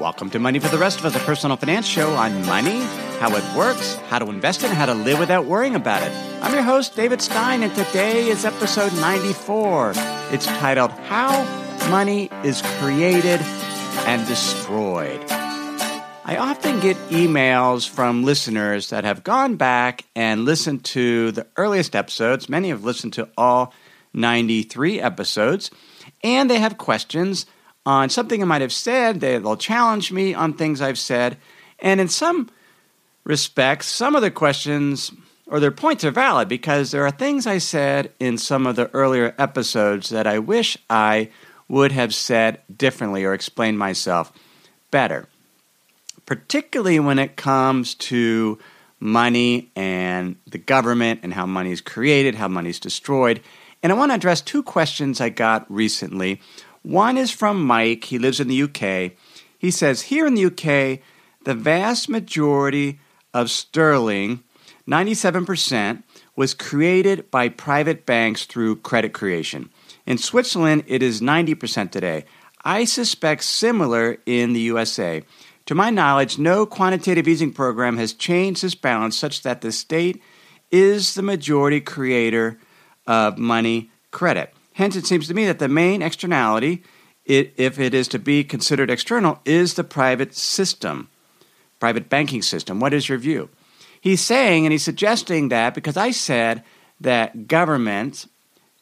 Welcome to Money for the Rest of Us, a personal finance show on money, how it works, how to invest and how to live without worrying about it. I'm your host, David Stein, and today is episode 94. It's titled How Money is Created and Destroyed. I often get emails from listeners that have gone back and listened to the earliest episodes. Many have listened to all 93 episodes, and they have questions on something I might have said. They, will challenge me on things I've said. And in some respects, some of the questions or their points are valid because there are things I said in some of the earlier episodes that I wish I would have said differently or explained myself better. Particularly when it comes to money and the government and how money is created, how money is destroyed. And I want to address two questions I got recently. One is from Mike. He lives in the UK. He says, Here in the UK, the vast majority of sterling, 97%, was created by private banks through credit creation. In Switzerland, it is 90% today. I suspect similar in the USA. To my knowledge, no quantitative easing program has changed this balance such that the state is the majority creator of money credit. Hence, it seems to me that the main externality, it, if it is to be considered external, is the private system, private banking system. What is your view? He's saying, and he's suggesting that because I said that governments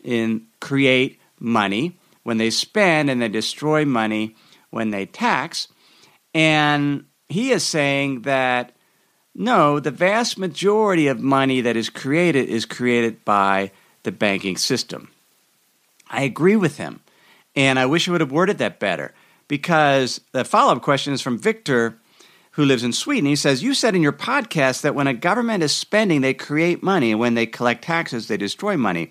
in create money when they spend and they destroy money when they tax. And he is saying that no, the vast majority of money that is created is created by the banking system. I agree with him. And I wish I would have worded that better because the follow up question is from Victor, who lives in Sweden. He says, You said in your podcast that when a government is spending, they create money, and when they collect taxes, they destroy money.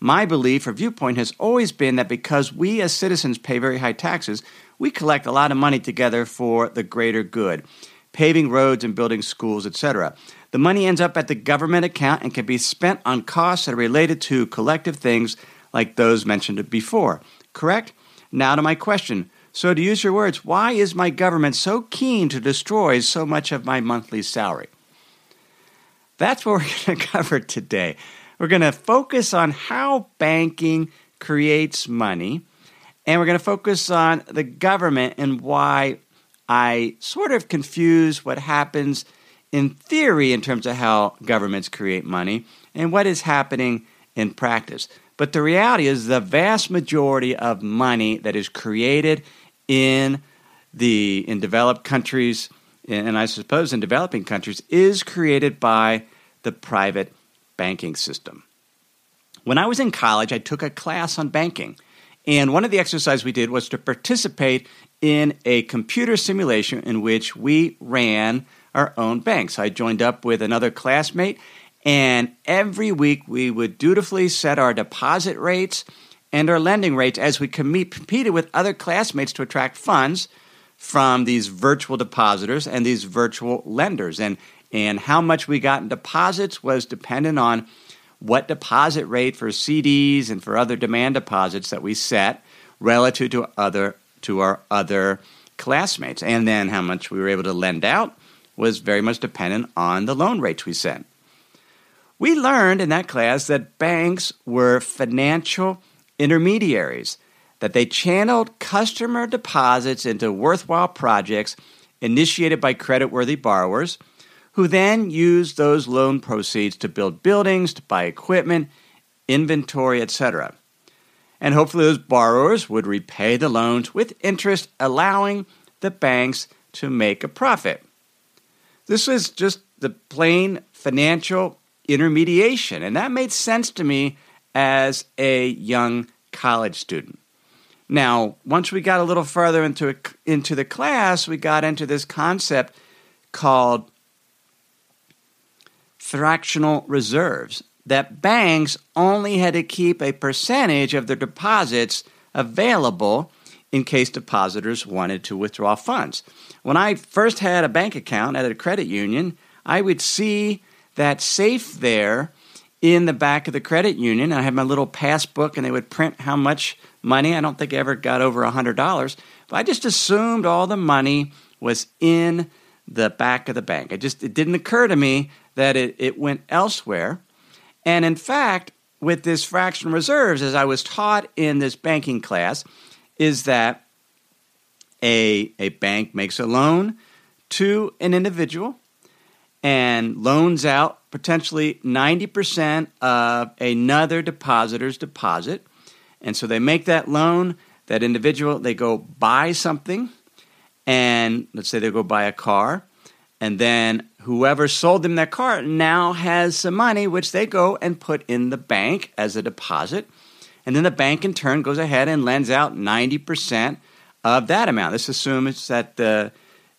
My belief or viewpoint has always been that because we as citizens pay very high taxes, we collect a lot of money together for the greater good, paving roads and building schools, etc. The money ends up at the government account and can be spent on costs that are related to collective things like those mentioned before. Correct? Now to my question. So, to use your words, why is my government so keen to destroy so much of my monthly salary? That's what we're going to cover today. We're going to focus on how banking creates money, and we're going to focus on the government and why I sort of confuse what happens in theory in terms of how governments create money and what is happening in practice. But the reality is, the vast majority of money that is created in the in developed countries, and I suppose in developing countries, is created by the private banking system. When I was in college, I took a class on banking, and one of the exercises we did was to participate in a computer simulation in which we ran our own banks. I joined up with another classmate and every week we would dutifully set our deposit rates and our lending rates as we competed with other classmates to attract funds from these virtual depositors and these virtual lenders. And, and how much we got in deposits was dependent on what deposit rate for CDs and for other demand deposits that we set relative to other to our other classmates. And then how much we were able to lend out was very much dependent on the loan rates we set. We learned in that class that banks were financial intermediaries, that they channeled customer deposits into worthwhile projects initiated by creditworthy borrowers, who then used those loan proceeds to build buildings, to buy equipment, inventory, etc. And hopefully, those borrowers would repay the loans with interest, allowing the banks to make a profit. This was just the plain financial intermediation. And that made sense to me as a young college student. Now, once we got a little further into, into the class, we got into this concept called fractional reserves that banks only had to keep a percentage of their deposits available in case depositors wanted to withdraw funds. When I first had a bank account at a credit union, I would see that safe there in the back of the credit union. I had my little passbook, and they would print how much money. I don't think I ever got over $100, but I just assumed all the money was in the back of the bank. It just it didn't occur to me that it, it went elsewhere. And in fact, with this fractional reserves, as I was taught in this banking class, is that a, a bank makes a loan to an individual and loans out potentially 90% of another depositor's deposit. And so they make that loan, that individual, they go buy something, and let's say they go buy a car, and then whoever sold them that car now has some money which they go and put in the bank as a deposit. And then the bank in turn goes ahead and lends out 90% of that amount. This assumes that the,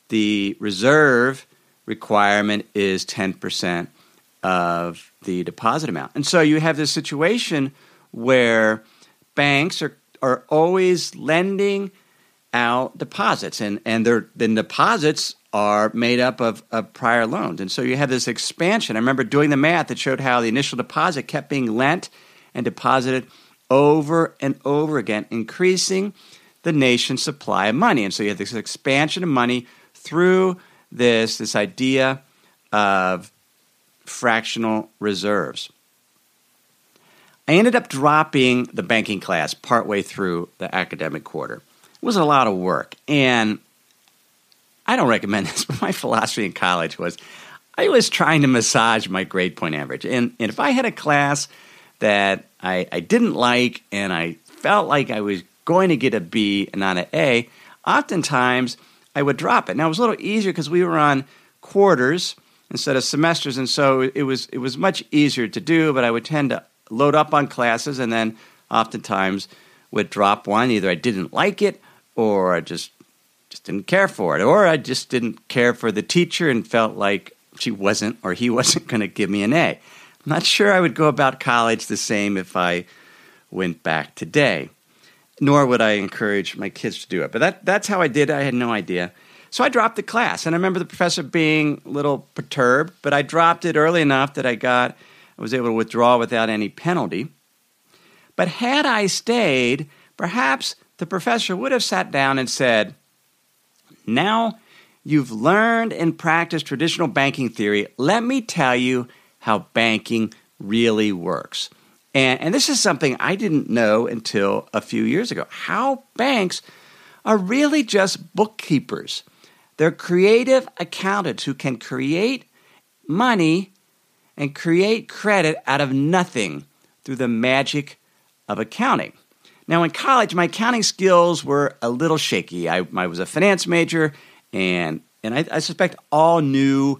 the reserve requirement is 10% of the deposit amount. And so you have this situation where banks are, are always lending out deposits, and, and their, the deposits are made up of, of prior loans. And so you have this expansion. I remember doing the math that showed how the initial deposit kept being lent and deposited over and over again, increasing the nation's supply of money. And so you have this expansion of money through this, this idea of fractional reserves. I ended up dropping the banking class partway through the academic quarter. It was a lot of work. And I don't recommend this, but my philosophy in college was I was trying to massage my grade point average. And, and if I had a class that I, I didn't like and I felt like I was going to get a B and not an A, oftentimes I would drop it. Now it was a little easier because we were on quarters instead of semesters, and so it was it was much easier to do. But I would tend to load up on classes and then oftentimes would drop one. Either I didn't like it or I just just didn't care for it, or I just didn't care for the teacher and felt like she wasn't or he wasn't going to give me an A. I'm not sure I would go about college the same if I went back today, nor would I encourage my kids to do it. But that, that's how I did it. I had no idea. So I dropped the class, and I remember the professor being a little perturbed, but I dropped it early enough that I got I was able to withdraw without any penalty. But had I stayed, perhaps the professor would have sat down and said, now you've learned and practiced traditional banking theory. Let me tell you how banking really works. And, and this is something I didn't know until a few years ago how banks are really just bookkeepers. They're creative accountants who can create money and create credit out of nothing through the magic of accounting. Now, in college, my accounting skills were a little shaky. I, I was a finance major, and, and I, I, suspect all new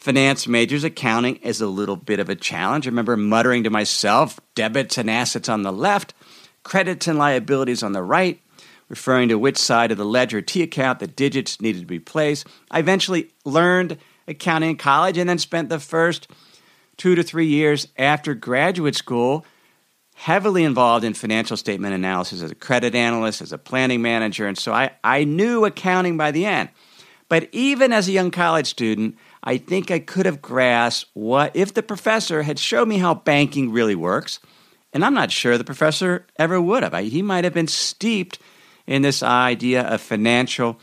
finance majors, accounting is a little bit of a challenge. I remember muttering to myself debits and assets on the left, credits and liabilities on the right, referring to which side of the ledger T account the digits needed to be placed. I eventually learned accounting in college and then spent the first two to three years after graduate school heavily involved in financial statement analysis as a credit analyst, as a planning manager, and so I, I knew accounting by the end. But even as a young college student, I think I could have grasped what if the professor had showed me how banking really works. And I'm not sure the professor ever would have. I, he might have been steeped in this idea of financial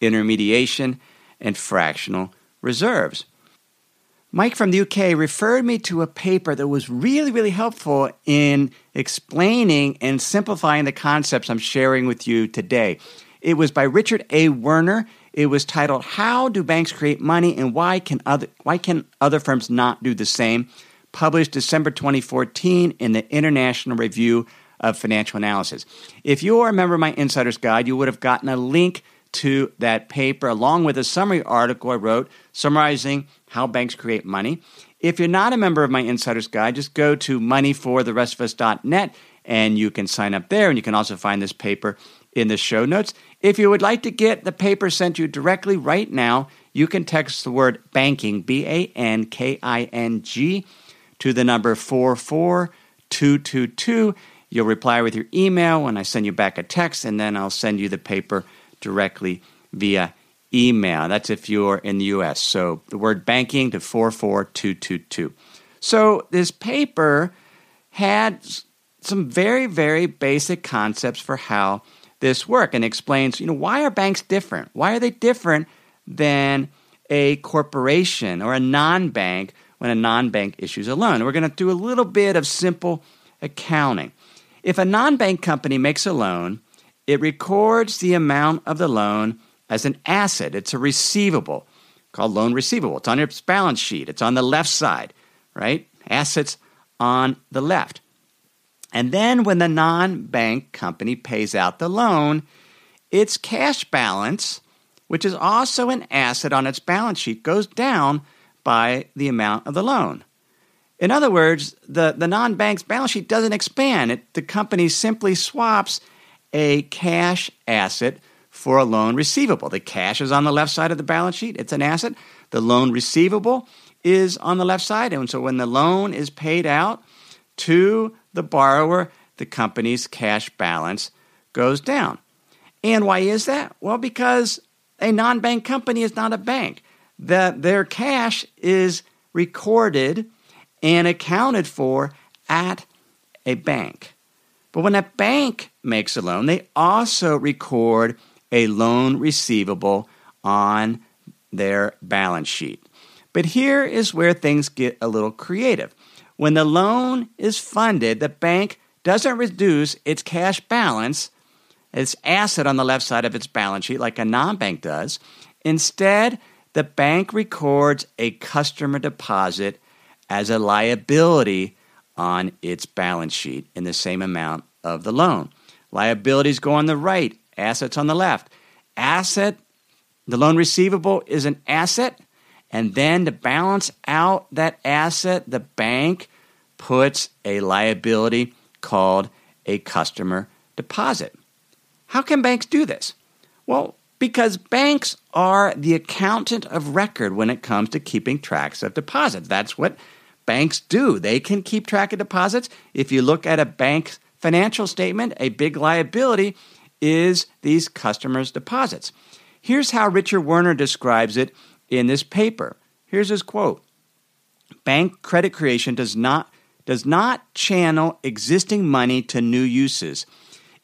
intermediation and fractional reserves. Mike from the UK referred me to a paper that was really, really helpful in explaining and simplifying the concepts I'm sharing with you today. It was by Richard A. Werner. It was titled How Do Banks Create Money and Why Can Other Why Can Other Firms Not Do the Same? Published December 2014 in the International Review of Financial Analysis. If you are a member of my Insider's Guide, you would have gotten a link to that paper along with a summary article I wrote summarizing how banks create money. If you're not a member of my Insider's Guide, just go to moneyfortherestofus.net and you can sign up there. And you can also find this paper in the show notes. If you would like to get the paper sent you directly right now, you can text the word banking, B A N K I N G, to the number 44222. You'll reply with your email when I send you back a text, and then I'll send you the paper directly via email. That's if you're in the US. So the word banking to 44222. So this paper had some very, very basic concepts for how this work and explains, you know, why are banks different? Why are they different than a corporation or a non-bank when a non-bank issues a loan? We're going to do a little bit of simple accounting. If a non-bank company makes a loan, it records the amount of the loan as an asset. It's a receivable called loan receivable. It's on its balance sheet. It's on the left side, right? Assets on the left. And then when the non bank company pays out the loan, its cash balance, which is also an asset on its balance sheet, goes down by the amount of the loan. In other words, the, the non bank's balance sheet doesn't expand. It, the company simply swaps a cash asset for a loan receivable. The cash is on the left side of the balance sheet, it's an asset. The loan receivable is on the left side. And so when the loan is paid out to the borrower, the company's cash balance goes down. And why is that? Well, because a non bank company is not a bank. That their cash is recorded and accounted for at a bank. But when a bank makes a loan, they also record a loan receivable on their balance sheet. But here is where things get a little creative. When the loan is funded, the bank doesn't reduce its cash balance, its asset on the left side of its balance sheet, like a non bank does. Instead, the bank records a customer deposit as a liability on its balance sheet in the same amount of the loan. Liabilities go on the right, assets on the left. Asset, the loan receivable is an asset, and then to balance out that asset, the bank puts a liability called a customer deposit. How can banks do this? Well, because banks are the accountant of record when it comes to keeping tracks of deposits. That's what banks do. They can keep track of deposits. If you look at a bank's financial statement, a big liability is these customers' deposits. Here's how Richard Werner describes it in this paper. Here's his quote Bank credit creation does not does not channel existing money to new uses.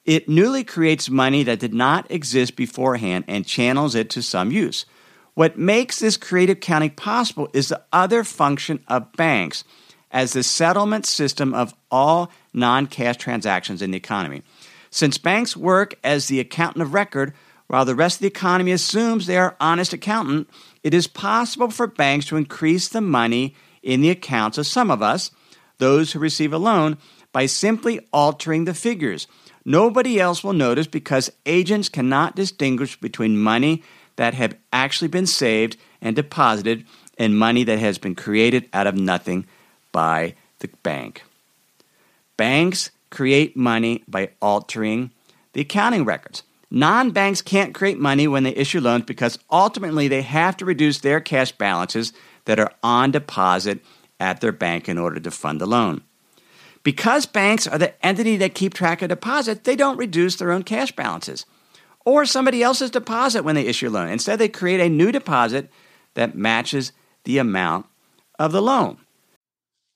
It newly creates money that did not exist beforehand and channels it to some use. What makes this creative counting possible is the other function of banks as the settlement system of all non cash transactions in the economy. Since banks work as the accountant of record, while the rest of the economy assumes they are honest accountant, it is possible for banks to increase the money in the accounts of some of us those who receive a loan by simply altering the figures. Nobody else will notice because agents cannot distinguish between money that have actually been saved and deposited and money that has been created out of nothing by the bank. Banks create money by altering the accounting records. Non banks can't create money when they issue loans because ultimately they have to reduce their cash balances that are on deposit at their bank in order to fund the loan. Because banks are the entity that keep track of deposits, they don't reduce their own cash balances or somebody else's deposit when they issue a loan. Instead, they create a new deposit that matches the amount of the loan.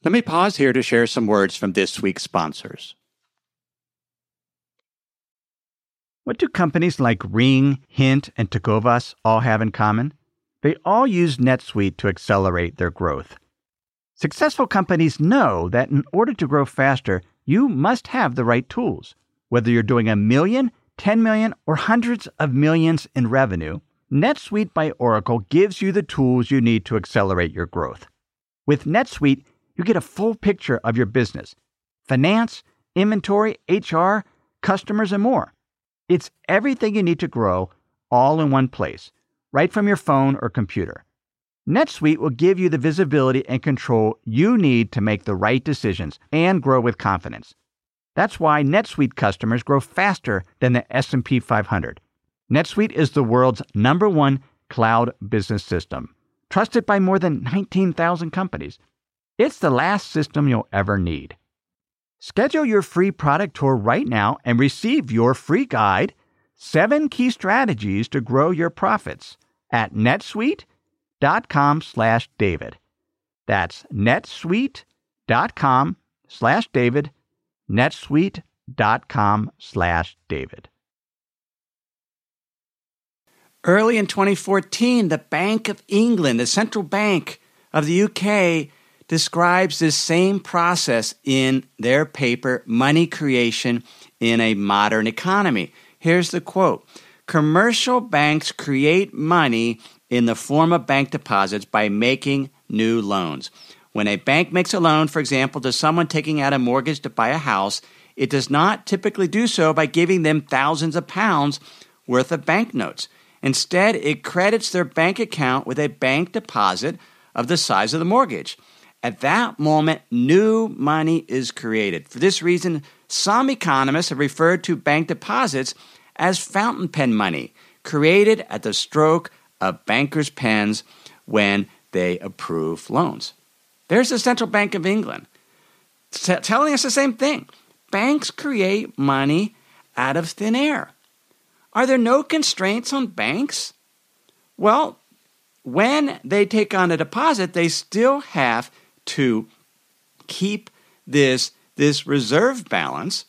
Let me pause here to share some words from this week's sponsors. What do companies like Ring, Hint, and Tecovas all have in common? They all use NetSuite to accelerate their growth. Successful companies know that in order to grow faster, you must have the right tools. Whether you're doing a million, 10 million, or hundreds of millions in revenue, NetSuite by Oracle gives you the tools you need to accelerate your growth. With NetSuite, you get a full picture of your business finance, inventory, HR, customers, and more. It's everything you need to grow all in one place, right from your phone or computer. NetSuite will give you the visibility and control you need to make the right decisions and grow with confidence. That's why NetSuite customers grow faster than the S&P 500. NetSuite is the world's number 1 cloud business system, trusted by more than 19,000 companies. It's the last system you'll ever need. Schedule your free product tour right now and receive your free guide, 7 key strategies to grow your profits at netsuite.com slash David. That's netsuite.com slash David, netsuite.com slash David. Early in 2014, the Bank of England, the central bank of the UK, describes this same process in their paper, Money Creation in a Modern Economy. Here's the quote Commercial banks create money in the form of bank deposits by making new loans. When a bank makes a loan, for example, to someone taking out a mortgage to buy a house, it does not typically do so by giving them thousands of pounds worth of banknotes. Instead, it credits their bank account with a bank deposit of the size of the mortgage. At that moment, new money is created. For this reason, some economists have referred to bank deposits as fountain pen money, created at the stroke of bankers' pens when they approve loans. There's the Central Bank of England t- telling us the same thing. Banks create money out of thin air. Are there no constraints on banks? Well, when they take on a deposit, they still have to keep this, this reserve balance.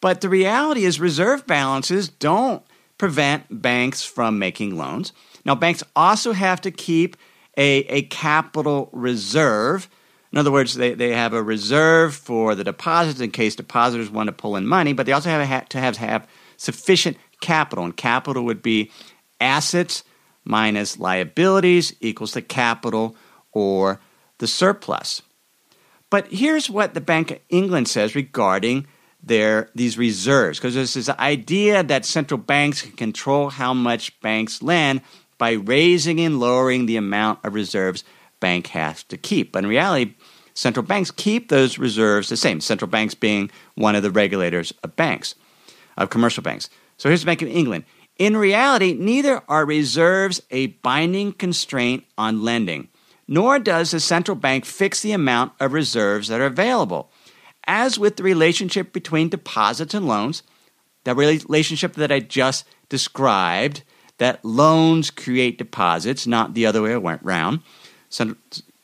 But the reality is, reserve balances don't prevent banks from making loans. Now, banks also have to keep a, a capital reserve. In other words, they, they have a reserve for the deposits in case depositors want to pull in money, but they also have to have, have sufficient capital, and capital would be assets minus liabilities equals the capital or the surplus. But here's what the Bank of England says regarding their these reserves, because there's this idea that central banks can control how much banks lend by raising and lowering the amount of reserves bank has to keep. But in reality, central banks keep those reserves the same. Central banks being one of the regulators of banks, of commercial banks. So here's the Bank of England. In reality, neither are reserves a binding constraint on lending, nor does the central bank fix the amount of reserves that are available. As with the relationship between deposits and loans, the relationship that I just described, that loans create deposits, not the other way around. So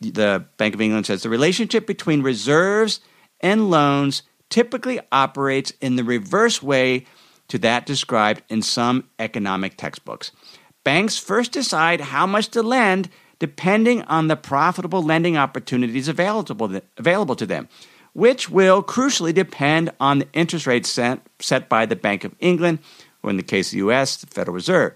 the Bank of England says the relationship between reserves and loans typically operates in the reverse way to that described in some economic textbooks. Banks first decide how much to lend depending on the profitable lending opportunities available, available to them, which will crucially depend on the interest rate set, set by the Bank of England, or in the case of the US, the Federal Reserve.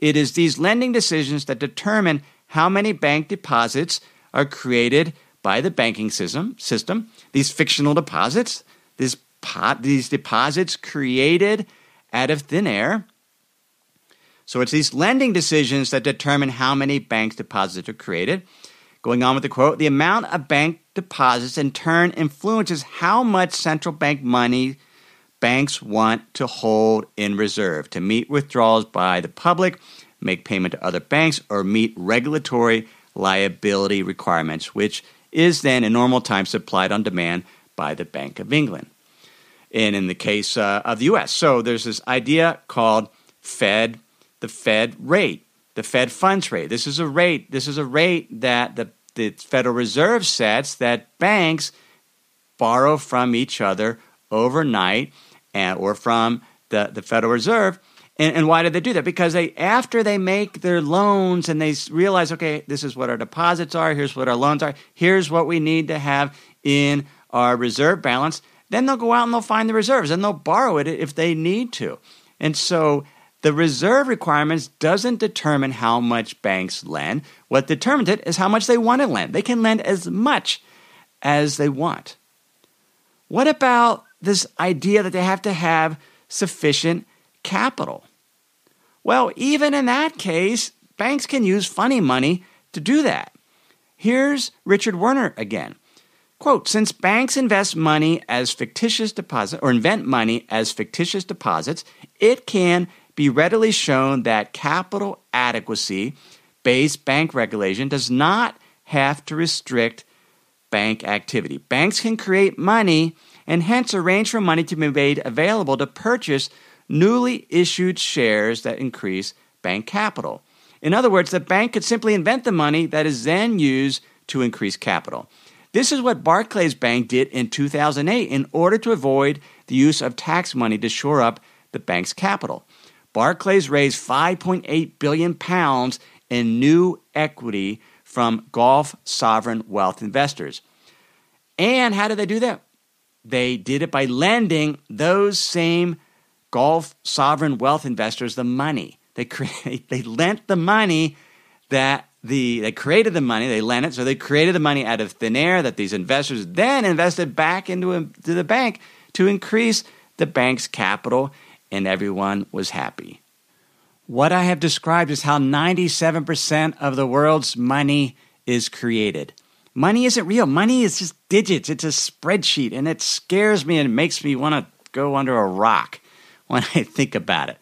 It is these lending decisions that determine how many bank deposits are created by the banking system. system. These fictional deposits, these, these deposits created out of thin air. So it's these lending decisions that determine how many bank deposits are created. Going on with the quote, the amount of bank deposits in turn influences how much central bank money banks want to hold in reserve to meet withdrawals by the public, make payment to other banks, or meet regulatory liability requirements, which is then in normal times supplied on demand by the Bank of England and in the case uh, of the U.S. So there's this idea called Fed, the Fed rate, the Fed funds rate. This is a rate. This is a rate that the, the Federal Reserve sets that banks borrow from each other overnight, and, or from the, the Federal Reserve. And, and, why did they do that? Because they, after they make their loans and they realize, okay, this is what our deposits are, here's what our loans are, here's what we need to have in our reserve balance then they'll go out and they'll find the reserves and they'll borrow it if they need to. And so the reserve requirements doesn't determine how much banks lend. What determines it is how much they want to lend. They can lend as much as they want. What about this idea that they have to have sufficient capital? Well, even in that case, banks can use funny money to do that. Here's Richard Werner again. Quote, since banks invest money as fictitious deposits or invent money as fictitious deposits, it can be readily shown that capital adequacy based bank regulation does not have to restrict bank activity. Banks can create money and hence arrange for money to be made available to purchase newly issued shares that increase bank capital. In other words, the bank could simply invent the money that is then used to increase capital. This is what Barclays Bank did in 2008 in order to avoid the use of tax money to shore up the bank's capital. Barclays raised 5.8 billion pounds in new equity from Gulf sovereign wealth investors. And how did they do that? They did it by lending those same Gulf sovereign wealth investors the money. They create, they lent the money that the they created the money, they lent it, so they created the money out of thin air that these investors then invested back into, a, the bank to increase the bank's capital, and everyone was happy. What I have described is how 97% of the world's money is created. Money isn't real. Money is just digits. It's a spreadsheet, and it scares me and makes me want to go under a rock when I think about it,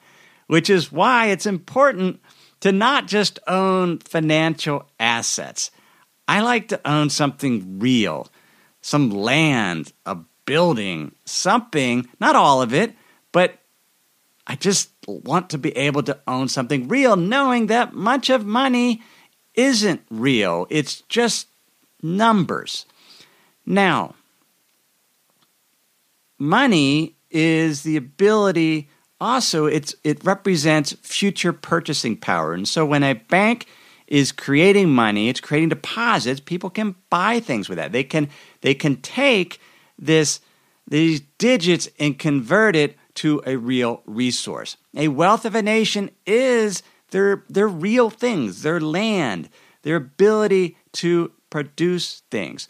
which is why it's important to not just own financial assets. I like to own something real, some land, a building, something, not all of it, but I just want to be able to own something real, knowing that much of money isn't real. It's just numbers. Now, money is the ability also it's it represents future purchasing power. And so when a bank is creating money, it's creating deposits, people can buy things with that. They can they can take this these digits and convert it to a real resource. A wealth of a nation is their, their real things, their land, their ability to produce things.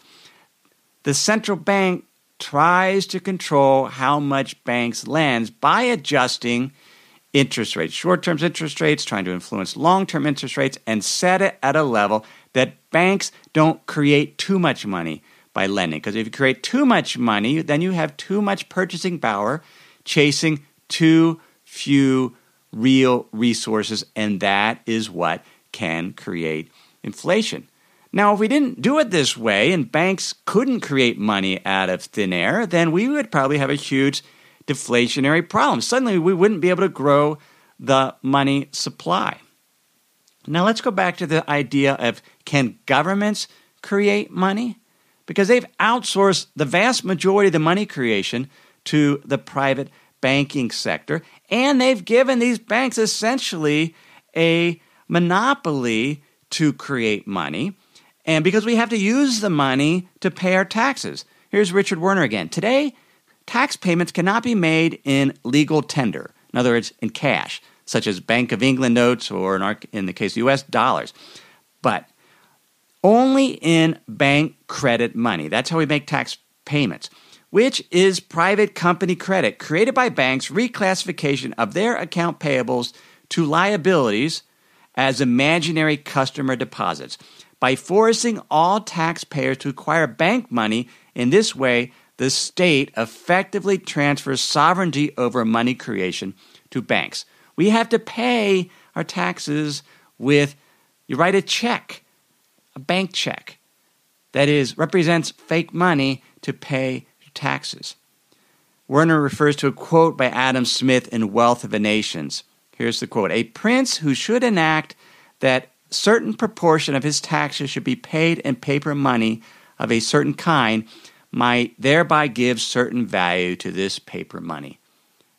The central bank tries to control how much banks lend by adjusting interest rates, short term interest rates, trying to influence long term interest rates, and set it at a level that banks don't create too much money by lending. Because if you create too much money, then you have too much purchasing power chasing too few real resources, and that is what can create inflation. Now, if we didn't do it this way and banks couldn't create money out of thin air, then we would probably have a huge deflationary problem. Suddenly, we wouldn't be able to grow the money supply. Now, let's go back to the idea of can governments create money? Because they've outsourced the vast majority of the money creation to the private banking sector. And they've given these banks essentially a monopoly to create money. And because we have to use the money to pay our taxes. Here's Richard Werner again. Today, tax payments cannot be made in legal tender, in other words, in cash, such as Bank of England notes or, in, our, in the case of US, dollars. But only in bank credit money. That's how we make tax payments which is private company credit created by banks' reclassification of their account payables to liabilities as imaginary customer deposits. By forcing all taxpayers to acquire bank money in this way, the state effectively transfers sovereignty over money creation to banks. We have to pay our taxes with, you write a check, a bank check that is represents fake money to pay taxes. Werner refers to a quote by Adam Smith in Wealth of the Nations. Here's the quote A prince who should enact that certain proportion of his taxes should be paid in paper money of a certain kind might thereby give certain value to this paper money.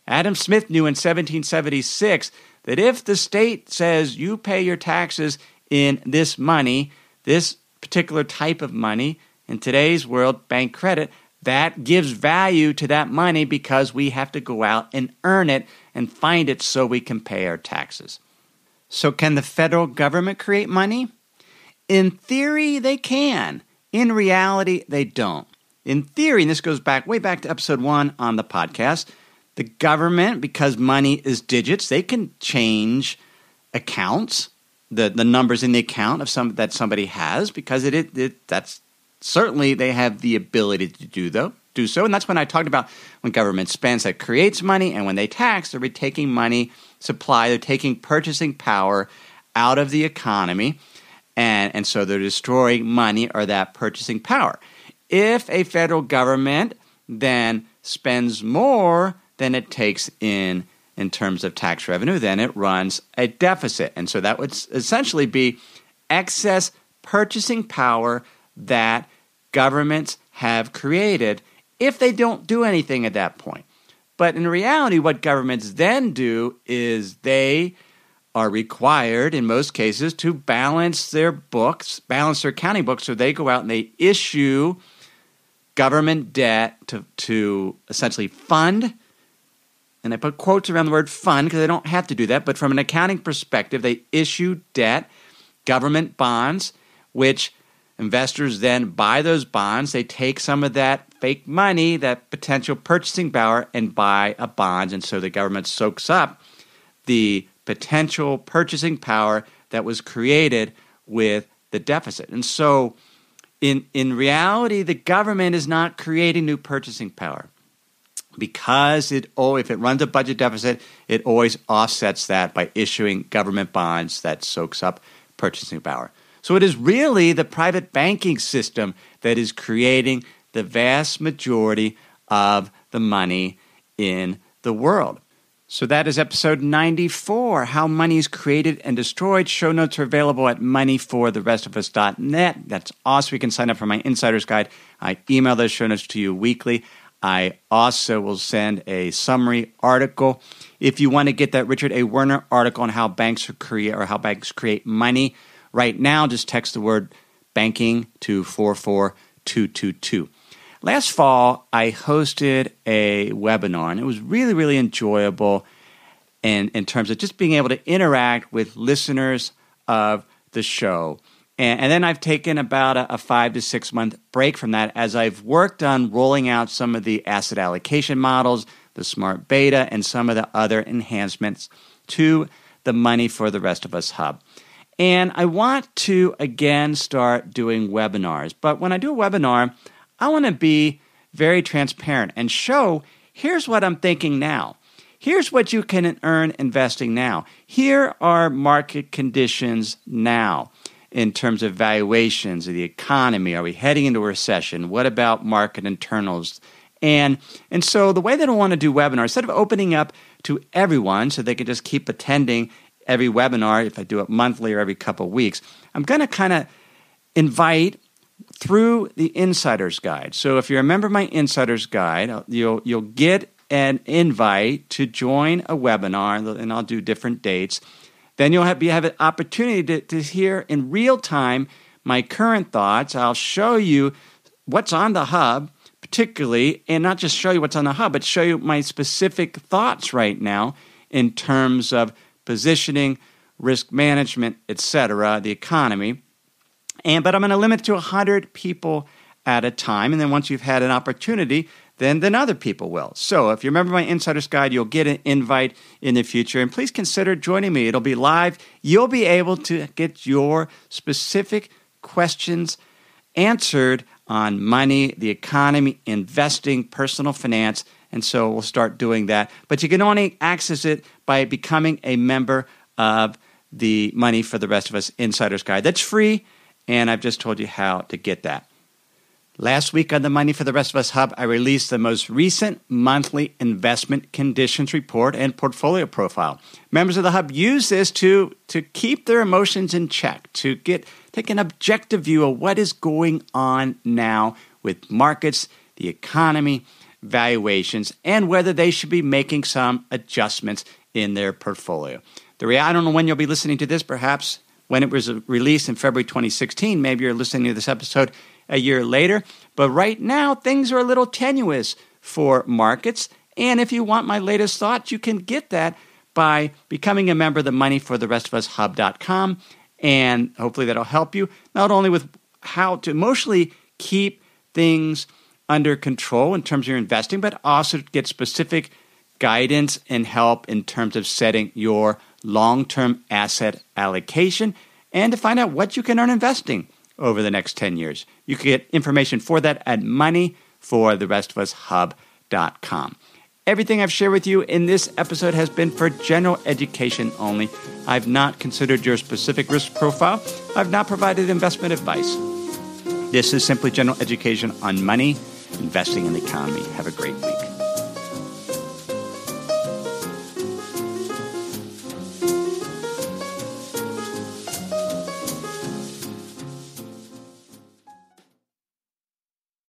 Adam Smith knew in 1776 that if the state says you pay your taxes in this money, this particular type of money, in today's world, bank credit, that gives value to that money because we have to go out and earn it and find it so we can pay our taxes. So, can the federal government create money? In theory, they can. In reality, they don't. In theory, and this goes back way back to episode one on the podcast, the government, because money is digits, they can change accounts, the, the numbers in the account of some that somebody has, because it, it, it that's certainly they have the ability to do though do so and that's when i talked about when government spends that creates money and when they tax they're taking money supply they're taking purchasing power out of the economy and, and so they're destroying money or that purchasing power. If a federal government then spends more than it takes in in terms of tax revenue then it runs a deficit. And so that would essentially be excess purchasing power that governments have created if they don't do anything at that point. But in reality, what governments then do is they are required in most cases to balance their books, balance their accounting books. So they go out and they issue government debt to, to essentially fund, and I put quotes around the word fund because they don't have to do that, but from an accounting perspective, they issue debt, government bonds, which investors then buy those bonds. They take some of that fake money, that potential purchasing power, and buy a bond. And so the government soaks up the potential purchasing power that was created with the deficit. And so in, in reality, the government is not creating new purchasing power because it oh if it runs a budget deficit, it always offsets that by issuing government bonds that soaks up purchasing power. So it is really the private banking system that is creating the vast majority of the money in the world. So that is episode 94 How Money is Created and Destroyed. Show notes are available at moneyfortherestofus.net. That's awesome. You can sign up for my insider's guide. I email those show notes to you weekly. I also will send a summary article. If you want to get that Richard A. Werner article on how banks create or how banks create money, right now just text the word banking to 44222. Last fall, I hosted a webinar, and it was really, really enjoyable in, in terms of just being able to interact with listeners of the show. And, and then I've taken about a, a five to six month break from that as I've worked on rolling out some of the asset allocation models, the smart beta, and some of the other enhancements to the Money for the Rest of Us Hub. And I want to again start doing webinars. But when I do a webinar, I want to be very transparent and show here's what I'm thinking now. Here's what you can earn investing now. Here are market conditions now in terms of valuations of the economy. Are we heading into a recession? What about market internals? And and so the way that I want to do webinars, instead of opening up to everyone so they can just keep attending every webinar, if I do it monthly or every couple of weeks, I'm going to kind of invite through the Insider's Guide. So if you remember my Insider's Guide, uh, you'll you'll get an invite to join a webinar, and I'll do different dates. Then you'll have, have an opportunity to, to hear in real time my current thoughts. I'll show you what's on the hub, particularly, and not just show you what's on the hub, but show you my specific thoughts right now in terms of positioning, risk management, etc., the economy. And but I'm going to limit to 100 people at a time and then once you've had an opportunity, then then other people will. So, if you remember my insider's guide, you'll get an invite in the future and please consider joining me. It'll be live. You'll be able to get your specific questions answered on money, the economy, investing, personal finance, and so we'll start doing that. But you can only access it by becoming a member of the Money for the Rest of Us Insider's Guide. That's free and I've just told you how to get that. Last week on the Money for the Rest of Us Hub, I released the most recent monthly investment conditions report and portfolio profile. Members of the Hub use this to, to keep their emotions in check, to get take an objective view of what is going on now with markets, the economy, valuations, and whether they should be making some adjustments in their portfolio. The I don't know when you'll be listening to this, perhaps when it was released in February 2016. Maybe you're listening to this episode a year later. But right now, things are a little tenuous for markets. And if you want my latest thoughts, you can get that by becoming a member of the Money for the Rest of Us Hub.com. And hopefully that'll help you not only with how to emotionally keep things under control in terms of your investing, but also get specific guidance and help in terms of setting your long term asset allocation and to find out what you can earn investing over the next 10 years. You can get information for that at moneyfortherestofus.hub.com. Everything I've shared with you in this episode has been for general education only. I've not considered your specific risk profile. I've not provided investment advice. This is simply general education on money, investing, in the economy. Have a great week.